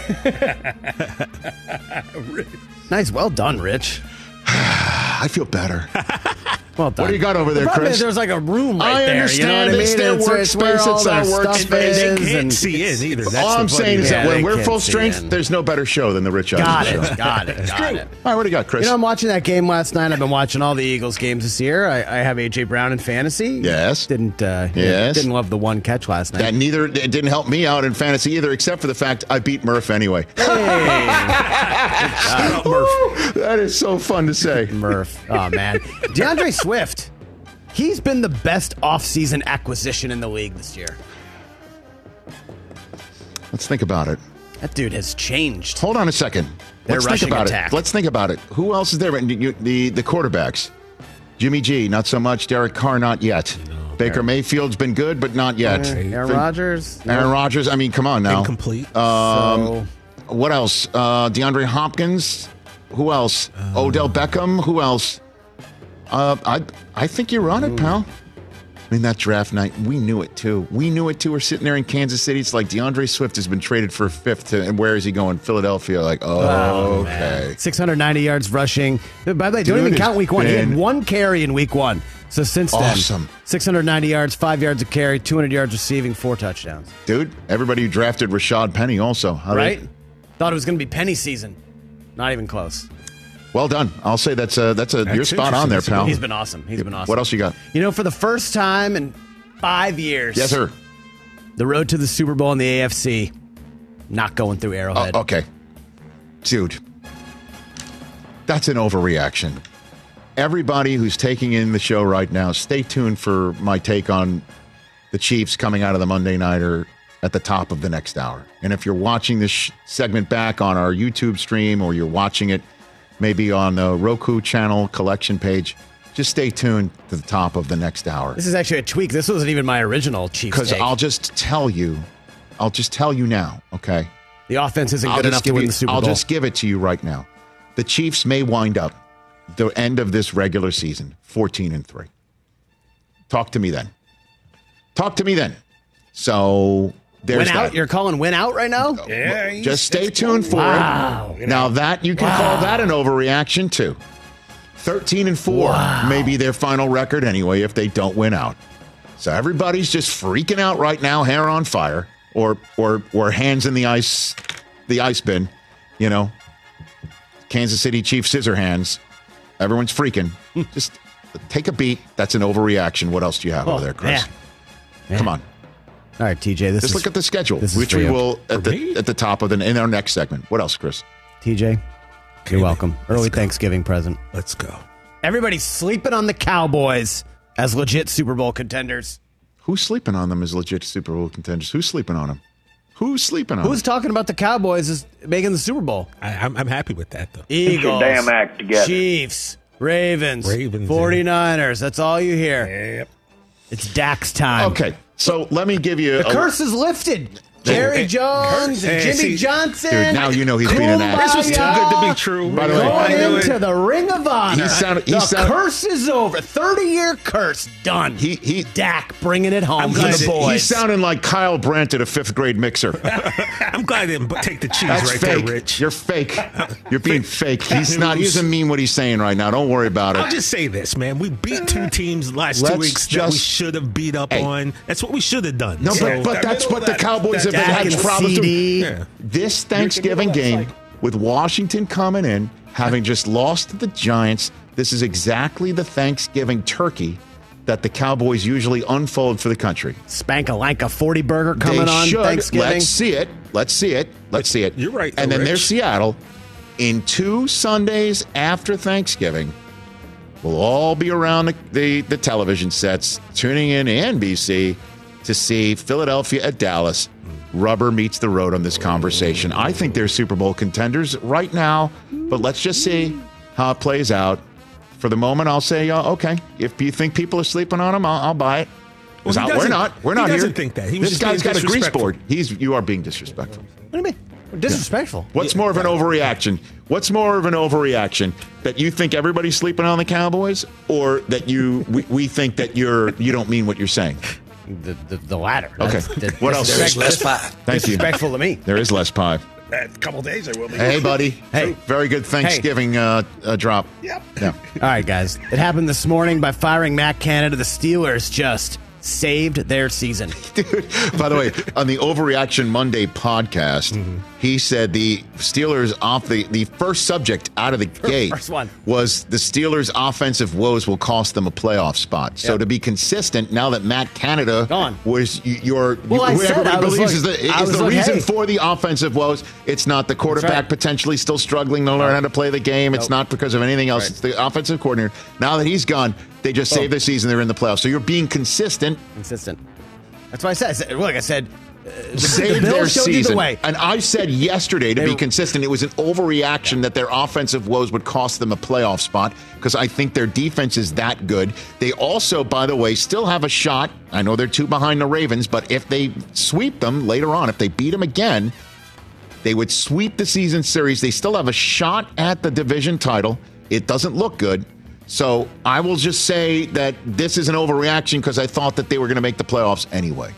Nice. Well done, Rich. (sighs) I feel better. (laughs) Well done. What do you got over there, the Chris? Is there's like a room right I there. understand you know what I it's mean? their it's where workspace, all it's their our stuff workspace. They is, can't and see in either. That's All I'm saying is thing. that Yeah, when we're full strength, in. there's no better show than the Rich Eisen Got show. it. Got it. Got it. All right, what do you got, Chris? You know, I'm watching that game last night. I've been watching all the Eagles games this year. I, I have AJ Brown in fantasy. Yes. Didn't. Uh, Yes. Didn't love the one catch last night. that neither it didn't help me out in fantasy either, except for the fact I beat Murph anyway. Hey. (laughs) Murph. that is so fun to say. Murph. Oh man, (laughs) D'Andre Swift. He's been the best offseason acquisition in the league this year. Let's think about it. That dude has changed. Hold on a second. Their Let's think rushing about attack. it. Let's think about it. Who else is there? You- The the quarterbacks. Jimmy G, not so much. Derek Carr, not yet. Baker Mayfield's been good, but not yet. Aaron Fin- Rodgers. Aaron Rodgers. I mean, come on now. Incomplete. Um, what else? Uh, DeAndre Hopkins. Who else? Odell Beckham. Who else? Uh, I I think you're on it, pal. I mean, that draft night, we knew it too. We knew it too. We're sitting there in Kansas City. It's like D'Andre Swift has been traded for fifth, to, and where is he going? Philadelphia. Like, oh, okay. 690 yards rushing. By the way, don't Dude, even count week one. He had been- one carry in week one. So since then, Awesome. 690 yards, five yards of carry, 200 yards receiving, four touchdowns. Dude, everybody who drafted Rashaad Penny also. How Right? Thought it was going to be penny season. Not even close. Well done. I'll say that's a, that's a, you're spot on there, pal. He's been awesome. He's been awesome. What else you got? You know, for the first time in five years, Yes, sir. the road to the Super Bowl in the AFC, not going through Oh, Arrowhead. okay. Dude, that's an overreaction. Everybody who's taking in the show right now, stay tuned for my take on the Chiefs coming out of the Monday Nighter at the top of the next hour. And if you're watching this sh- segment back on our YouTube stream or you're watching it maybe on the Roku channel collection page, just stay tuned to the top of the next hour. This is actually a tweak. This wasn't even my original Chiefs Because. I'll just tell you, I'll just tell you now, okay? the offense isn't I'll good enough to win you- the Super Bowl. I'll just give it to you right now. The Chiefs may wind up the end of this regular season 14 and 3. Talk to me then. Talk to me then. So there's win out. that. You're calling win out right now? Yeah, Just stay tuned for Wow. it. Now that you can call that an overreaction too. 13 and 4 may be their final record anyway if they don't win out. So everybody's just freaking out right now, hair on fire or or or hands in the ice the ice bin, you know. Kansas City Chiefs scissor hands. Everyone's freaking. Hmm. just take a beat. That's an overreaction. What else do you have Oh, over there, Chris? man. Come on. All right, TJ. This Just is look at the schedule, which we will at the me? at the top of the in our next segment. What else, Chris? TJ. You're welcome. Early go. Thanksgiving present. Let's go. Everybody's sleeping on the Cowboys as legit Super Bowl contenders. Who's sleeping on them as legit Super Bowl contenders? Who's sleeping on them? Who's sleeping on Who's them? talking about the Cowboys as making the Super Bowl? I, I'm, I'm happy with that though. Eagles, your damn act together. Chiefs, Ravens, Ravens, 49ers. That's all you hear. Yep. It's Dak's time. Okay, so let me give you The a curse is lifted. Jerry Hey, Jones and hey, Jimmy see- Johnson. Dude, now you know he's being an ass. This was too good to be true. By the way, Going I into it. the Ring of Honor. He sounded- he the sounded- curse is over. 30 year curse done. He he Dak bringing it home for the boys. he's sounding like Kyle Brandt at a fifth grade mixer. (laughs) I'm glad I didn't take the cheese That's right fake. there, Rich. You're fake. You're being (laughs) fake. He's not. He doesn't mean what he's saying right now. Don't worry about it. I'll just say this, man. We beat two uh, teams last Let's two weeks that we should have beat up Hey. on. That's what we should have done. No, So- but, but that's what the Cowboys have Dak and CD. Yeah. This Thanksgiving game with Washington coming in, having just lost to the Giants, this is exactly the Thanksgiving turkey that the Cowboys usually unfold for the country. Spank a Lanka 40 burger coming they on should. Thanksgiving. Let's see it. Let's see it. Let's see it. You're right, And though, then there's Seattle. In two Sundays after Thanksgiving, we'll all be around the, the, the television sets, tuning in NBC to see Philadelphia at Dallas. Rubber meets the road on this conversation. I think they're Super Bowl contenders right now, but let's just see how it plays out. For the moment, I'll say, uh, okay, if you think people are sleeping on them, I'll, I'll buy it. Well, not- we're doesn't- We're he not doesn't here. think that. He this guy's got a grease board. He's you are being disrespectful. What do you mean? We're disrespectful. What's more of an overreaction? What's more of an overreaction that you think everybody's sleeping on the Cowboys, or that you we, we think that you're you don't mean what you're saying? The, the, the latter. Okay. That's- that- What else? disrespect- There's less pie. Thank you. Disrespectful to me. There is less pie. A couple days there will be. Hey, buddy. (laughs) Hey. very good Thanksgiving uh, uh, drop. Yep. Yeah. All right, guys. It happened this morning by firing Matt Canada. The Steelers just saved their season. (laughs) Dude, by the way, on the Overreaction Monday podcast, Mm-hmm. he said the Steelers off the the first subject out of the (laughs) gate First one. was the Steelers' offensive woes will cost them a playoff spot. So to be consistent, now that Matt Canada Gone. was your Well, I who said, everybody believes like- is the, is the like, reason hey. for the offensive woes. It's not the quarterback right. potentially still struggling to learn how to play the game. It's not because of anything else. Right. It's the offensive coordinator. Now that he's gone, they just saved their season. They're in the playoffs. So you're being consistent. Consistent. That's why I said. I said like I said, uh, the, Save the their Bills showed you season. the. And I said yesterday to They be consistent, it was an overreaction that their offensive woes would cost them a playoff spot because I think their defense is that good. They also, by the way, still have a shot. I know they're two behind the Ravens, but if they sweep them later on, if they beat them again, they would sweep the season series. They still have a shot at the division title. It doesn't look good. So I will just say that this is an overreaction because I thought that they were going to make the playoffs anyway.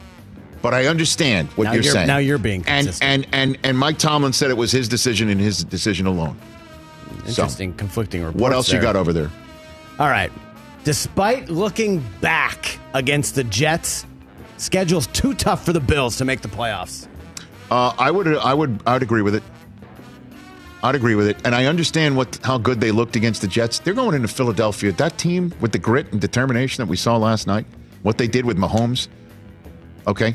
But I understand what Now you're, you're- saying. now you're being and consistent. and and and Mike Tomlin said it was his decision and his decision alone. So, Interesting, conflicting reports. what else you got over there? All right. Despite looking back against the Jets, schedule's too tough for the Bills to make the playoffs. Uh, I would I would I would agree with it. I'd agree with it, and I understand what how good they looked against the Jets. They're going into Philadelphia. That team with the grit and determination that we saw last night, what they did with Mahomes. Okay,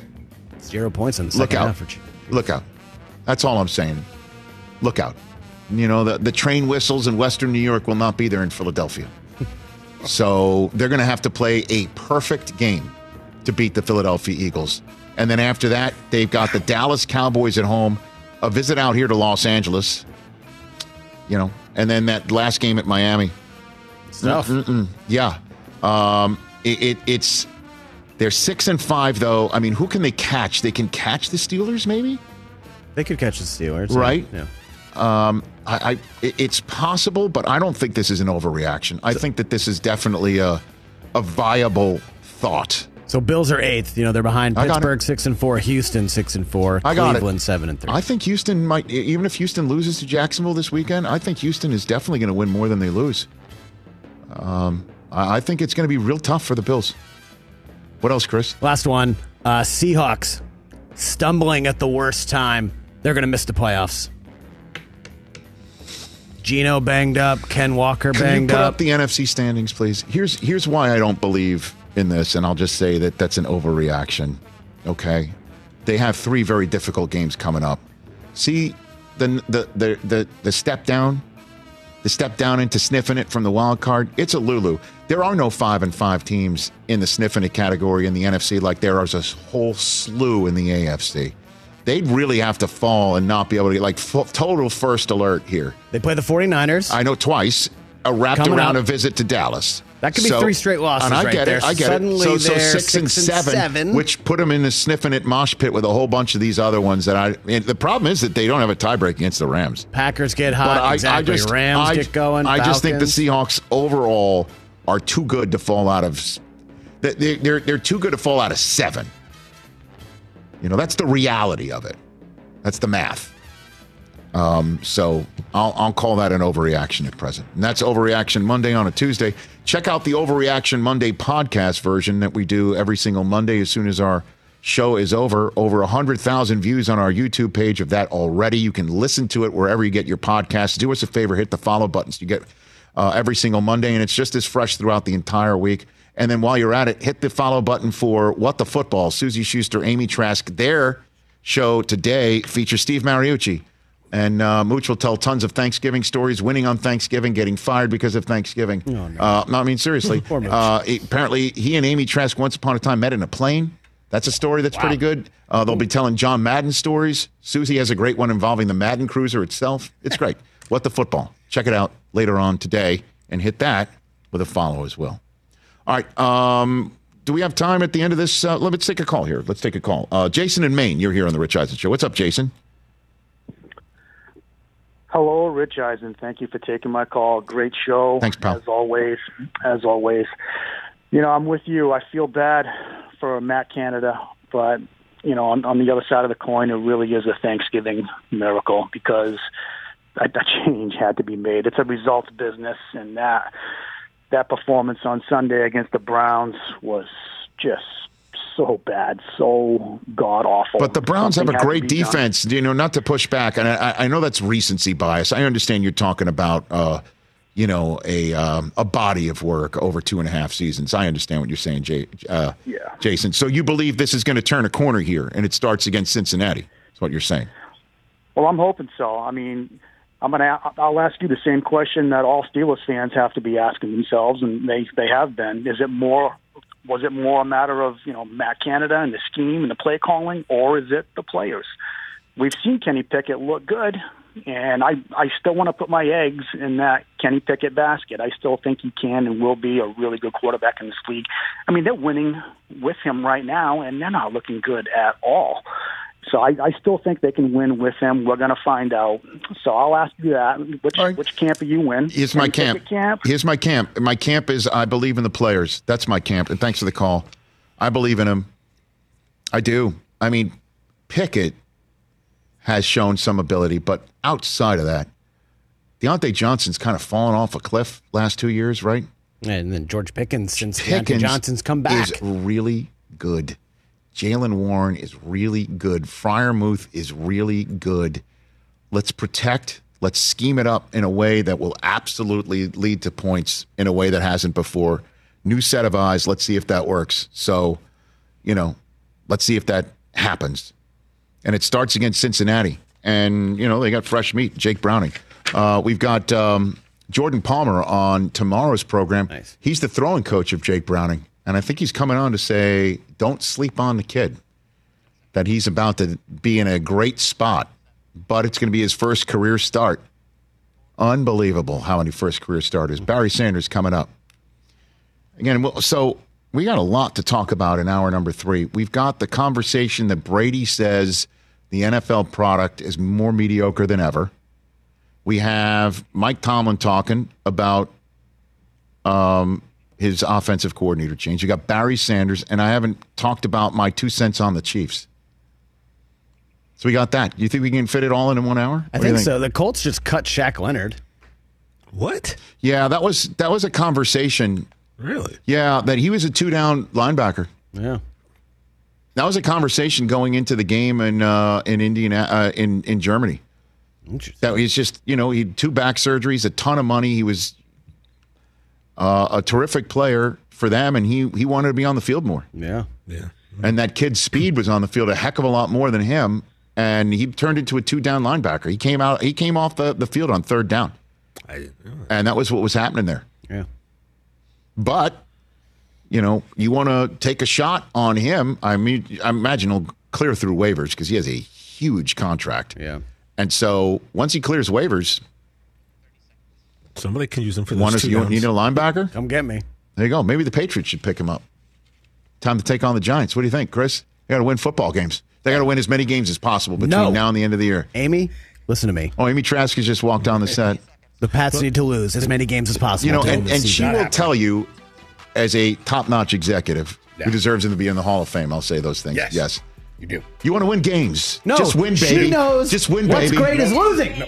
Zero points in the look second out, half. for Ch- look out. That's all I'm saying. Look out. You know the the train whistles in Western New York will not be there in Philadelphia. (laughs) so they're going to have to play a perfect game to beat the Philadelphia Eagles. And then after that, they've got the Dallas Cowboys at home, a visit out here to Los Angeles, you know, and then that last game at Miami. Stuff. Mm-mm. Yeah. Um, it, it, it's they're six and five though. I mean, who can they catch? They can catch the Steelers, maybe. They could catch the Steelers, Right. Yeah. Um, I, I it's possible, but I don't think this is an overreaction. I think that this is definitely a a viable thought. So Bills are eighth. You know they're behind it. Pittsburgh six and four, Houston six and four, I got it. Cleveland seven and three. I think Houston might, even if Houston loses to Jacksonville this weekend, I think Houston is definitely going to win more than they lose. Um, I, I think it's going to be real tough for the Bills. What else, Chris? Last one, uh, Seahawks stumbling at the worst time. They're going to miss the playoffs. Geno banged up, Ken Walker Can you banged put up. up the NFC standings, please? Here's here's why I don't believe in this, and I'll just say that that's an overreaction. Okay, they have three very difficult games coming up. See the the the the, the step down, the step down into sniffing it from the wild card. It's a Lulu. There are no five and five teams in the sniffing it category in the NFC like there is a whole slew in the AFC. They'd really have to fall and not be able to get like f- total first alert here. They play the 49ers. I know twice. A wrapped Coming around up. a visit to Dallas. That could be three straight losses And I right get there. it. I get Suddenly it. So, so they're six, and, six and seven, seven. which put them in the sniffing it mosh pit with a whole bunch of these other ones that I. And the problem is that they don't have a tiebreak against the Rams. Packers get hot. I, exactly. I just, Rams I, get going. I just think the Seahawks overall are too good to fall out of. they- they- They're they're too good to fall out of seven. You know that's the reality of it. That's the math. Um, so I'll, I'll call that an overreaction at present. And that's Overreaction Monday on a Tuesday. Check out the Overreaction Monday podcast version that we do every single Monday as soon as our show is over. Over 100,000 views on our YouTube page of that already. You can listen to it wherever you get your podcasts. Do us a favor, hit the follow buttons. You get uh, every single Monday, and it's just as fresh throughout the entire week. And then while you're at it, hit the follow button for What the Football. Suzy Shuster, Amy Trask, their show today features Steve Mariucci. And uh, Mooch will tell tons of Thanksgiving stories, winning on Thanksgiving, getting fired because of Thanksgiving. Oh, no. uh, no, I mean, seriously. (laughs) Uh, he- apparently, he and Amy Trask once upon a time met in a plane. That's a story that's pretty good. Uh, they'll be telling John Madden stories. Suzy has a great one involving the Madden Cruiser itself. It's great. (laughs) what the football? Check it out later on today and hit that with a follow as well. All right. Um, do we have time at the end of this? Uh, let's take a call here. Let's take a call. Uh, Jason in Maine, you're here on the Rich Eisen Show. What's up, Jason? Hello, Rich Eisen. Thank you for taking my call. Great show. Thanks, pal. As always. As always. You know, I'm with you. I feel bad for Matt Canada, but you know, on, on the other side of the coin, it really is a Thanksgiving miracle because that, that change had to be made. It's a results business, and that that performance on Sunday against the Browns was just so bad, so god awful. But the Browns Something have a great be done. defense. You know, not to push back, and I, I know that's recency bias. I understand you're talking about, uh, you know, a um, a body of work over two and a half seasons. I understand what you're saying, Jay, uh, Yeah. Jason. So you believe this is going to turn a corner here, and it starts against Cincinnati? That's what you're saying. Well, I'm hoping so. I mean, I'm gonna. I'll ask you the same question that all Steelers fans have to be asking themselves, and they they have been. Is it more? Was it more a matter of you know Matt Canada and the scheme and the play calling, or is it the players? We've seen Kenny Pickett look good, and I I still want to put my eggs in that Kenny Pickett basket. I still think he can and will be a really good quarterback in this league. I mean, they're winning with him right now, and they're not looking good at all. So I, I still think they can win with him. We're going to find out. So I'll ask you that. Which which camp are you in? Here's my camp. Camp. Here's my camp. My camp is I believe in the players. That's my camp. And thanks for the call. I believe in him. I do. I mean, Pickett has shown some ability, but outside of that, Diontae Johnson's kind of fallen off a cliff last two years, right? And then George Pickens, since Diontae Johnson's come back. is really good. Jaylen Warren is really good. Freiermuth is really good. Let's protect. Let's scheme it up in a way that will absolutely lead to points in a way that hasn't before. New set of eyes. Let's see if that works. So, you know, let's see if that happens. And it starts against Cincinnati. And, you know, they got fresh meat. Jake Browning. Uh, we've got um, Jordan Palmer on tomorrow's program. He's the throwing coach of Jake Browning. And I think he's coming on to say, don't sleep on the kid. that he's about to be in a great spot, but it's going to be his first career start. Unbelievable how many first career starters. Barry Sanders coming up. Again, so we got a lot to talk about in hour number three. We've got the conversation that Brady says the NFL product is more mediocre than ever. We have Mike Tomlin talking about um, his offensive coordinator change. You got Barry Sanders, and I haven't talked about my two cents on the Chiefs. So we got that. Do you think we can fit it all in in one hour? I What do you think, so. The Colts just cut Shaq Leonard. What? Yeah, that was that was a conversation. Really? Yeah, that he was a two down linebacker. Yeah. That was a conversation going into the game in uh, in Indiana uh, in in Germany. That he's just you know he had two back surgeries, a ton of money. He was uh, a terrific player for them, and he he wanted to be on the field more. Yeah. Yeah. And that kid's speed was on the field a heck of a lot more than him, and he turned into a two down linebacker. He came out he came off the, the field on third down, I didn't and that was what was happening there. Yeah. But you know, you want to take a shot on him. I mean, I imagine he'll clear through waivers because he has a huge contract. Yeah. And so once he clears waivers, Somebody can use them for those want two you downs. need a linebacker? Come get me. There you go. Maybe the Patriots should pick him up. Time to take on the Giants. What do you think, Chris? They got to win football games. They got to win as many games as possible between No. now and the end of the year. Amy, listen to me. Oh, Amy Trask has just walked down the set. The Pats need to lose as many games as possible. You know, to and, the and she season. will tell you, as a top-notch executive Yeah. who deserves him to be in the Hall of Fame, I'll say those things. Yes. yes. You do. You want to win games. No, Just win, baby. She knows Just win, what's baby. great is losing. No.